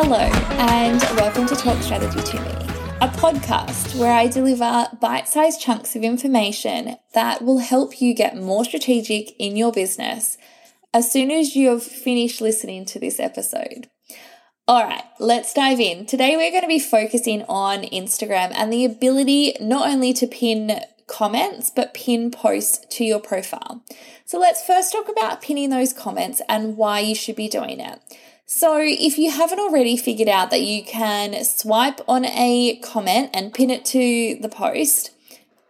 Hello, and welcome to Talk Strategy to Me, a podcast where I deliver bite sized chunks of information that will help you get more strategic in your business as soon as you've finished listening to this episode. All right, let's dive in. Today, we're going to be focusing on Instagram and the ability not only to pin comments, but pin posts to your profile. So, let's first talk about pinning those comments and why you should be doing it. So, if you haven't already figured out that you can swipe on a comment and pin it to the post,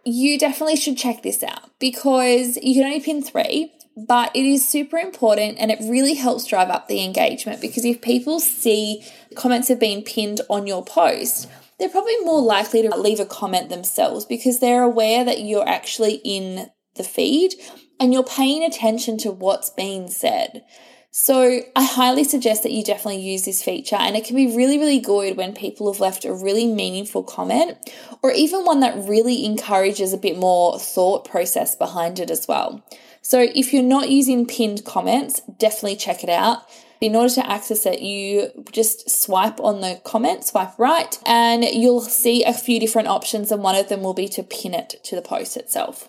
you definitely should check this out because you can only pin three but it is super important and it really helps drive up the engagement because if people see comments have been pinned on your post, they're probably more likely to leave a comment themselves because they're aware that you're actually in the feed and you're paying attention to what's being said. So, I highly suggest that you definitely use this feature, and it can be really, really good when people have left a really meaningful comment or even one that really encourages a bit more thought process behind it as well. So if you're not using pinned comments, definitely check it out. In order to access it, you just swipe on the comment, swipe right, and you'll see a few different options, and one of them will be to pin it to the post itself.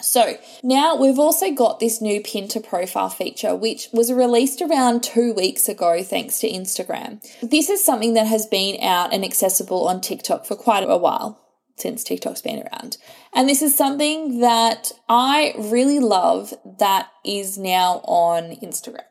So now we've also got this new pin to profile feature, which was released around two weeks ago thanks to Instagram. This is something that has been out and accessible on TikTok for quite a while since TikTok's been around. And this is something that I really love that is now on Instagram.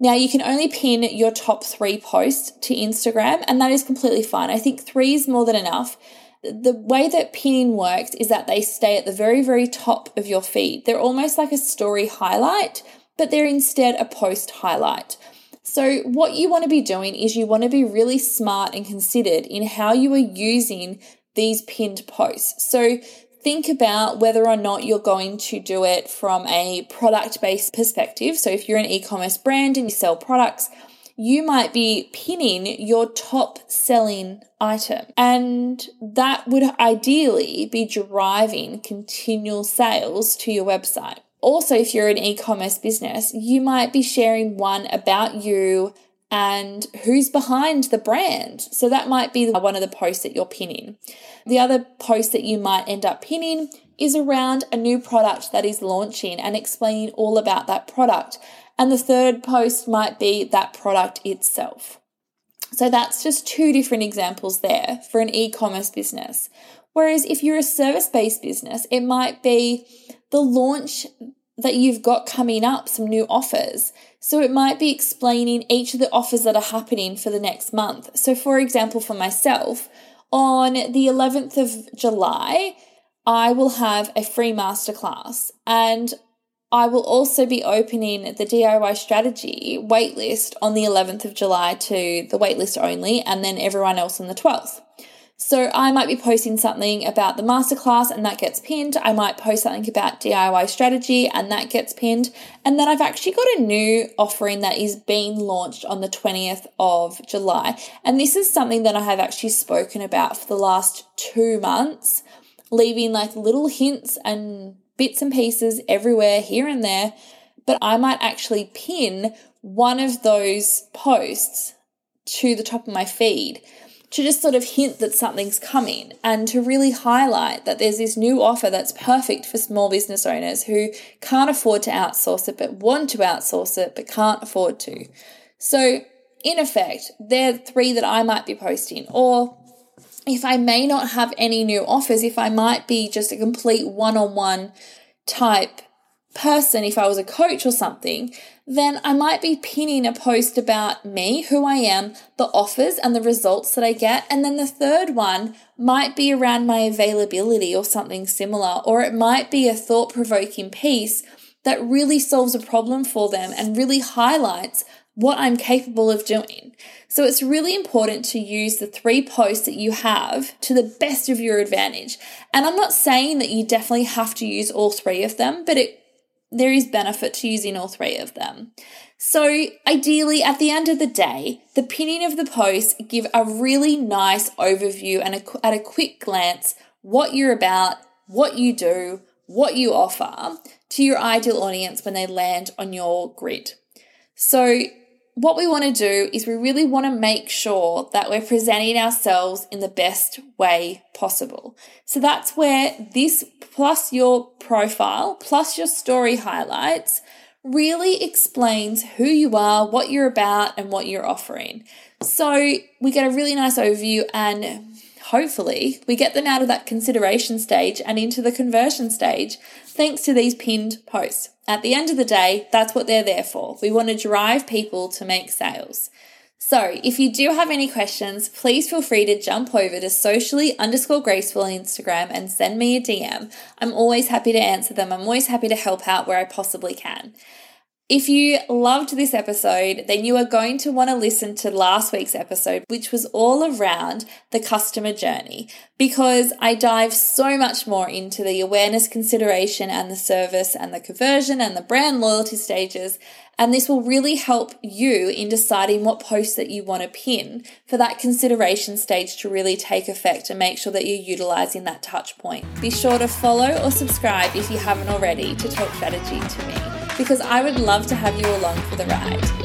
Now, you can only pin your top three posts to Instagram, and that is completely fine. I think three is more than enough. The way that pinning works is that they stay at the very, very top of your feed. They're almost like a story highlight, but they're instead a post highlight. So, what you want to be doing is you want to be really smart and considered in how you are using these pinned posts. So think about whether or not you're going to do it from a product based perspective. So if you're an e commerce brand and you sell products, you might be pinning your top selling item. And that would ideally be driving continual sales to your website. Also, if you're an e commerce business, you might be sharing one about you and who's behind the brand. So that might be one of the posts that you're pinning. The other post that you might end up pinning is around a new product that is launching and explaining all about that product. And the third post might be that product itself. So that's just two different examples there for an e commerce business. Whereas if you're a service based business, it might be the launch that you've got coming up, some new offers. So it might be explaining each of the offers that are happening for the next month. So, for example, for myself, on the 11th of July, I will have a free masterclass and I will also be opening the DIY strategy waitlist on the 11th of July to the waitlist only and then everyone else on the 12th. So I might be posting something about the masterclass and that gets pinned. I might post something about DIY strategy and that gets pinned. And then I've actually got a new offering that is being launched on the 20th of July. And this is something that I have actually spoken about for the last two months, leaving like little hints and bits and pieces everywhere, here and there. But I might actually pin one of those posts to the top of my feed to just sort of hint that something's coming and to really highlight that there's this new offer that's perfect for small business owners who can't afford to outsource it but want to outsource it but can't afford to. So, in effect, they're three that I might be posting. Or if I may not have any new offers, if I might be just a complete one on one type person, if I was a coach or something, then I might be pinning a post about me, who I am, the offers and the results that I get. And then the third one might be around my availability or something similar, or it might be a thought provoking piece that really solves a problem for them and really highlights what I'm capable of doing. So it's really important to use the three posts that you have to the best of your advantage. And I'm not saying that you definitely have to use all three of them, but it there is benefit to using all three of them. So, ideally, at the end of the day, the pinning of the posts give a really nice overview and a, at a quick glance what you're about, what you do, what you offer to your ideal audience when they land on your grid. So, what we want to do is we really want to make sure that we're presenting ourselves in the best way possible. So that's where this plus your profile plus your story highlights really explains who you are, what you're about, and what you're offering. So we get a really nice overview and hopefully we get them out of that consideration stage and into the conversion stage thanks to these pinned posts. At the end of the day, that's what they're there for. We want to drive people to make sales. So, if you do have any questions, please feel free to jump over to socially underscore graceful on Instagram and send me a DM. I'm always happy to answer them. I'm always happy to help out where I possibly can. If you loved this episode, then you are going to want to listen to last week's episode, which was all around the customer journey, because I dive so much more into the awareness consideration and the service and the conversion and the brand loyalty stages. And this will really help you in deciding what posts that you want to pin for that consideration stage to really take effect and make sure that you're utilizing that touch point. Be sure to follow or subscribe if you haven't already to Talk Strategy to me because I would love to have you along for the ride.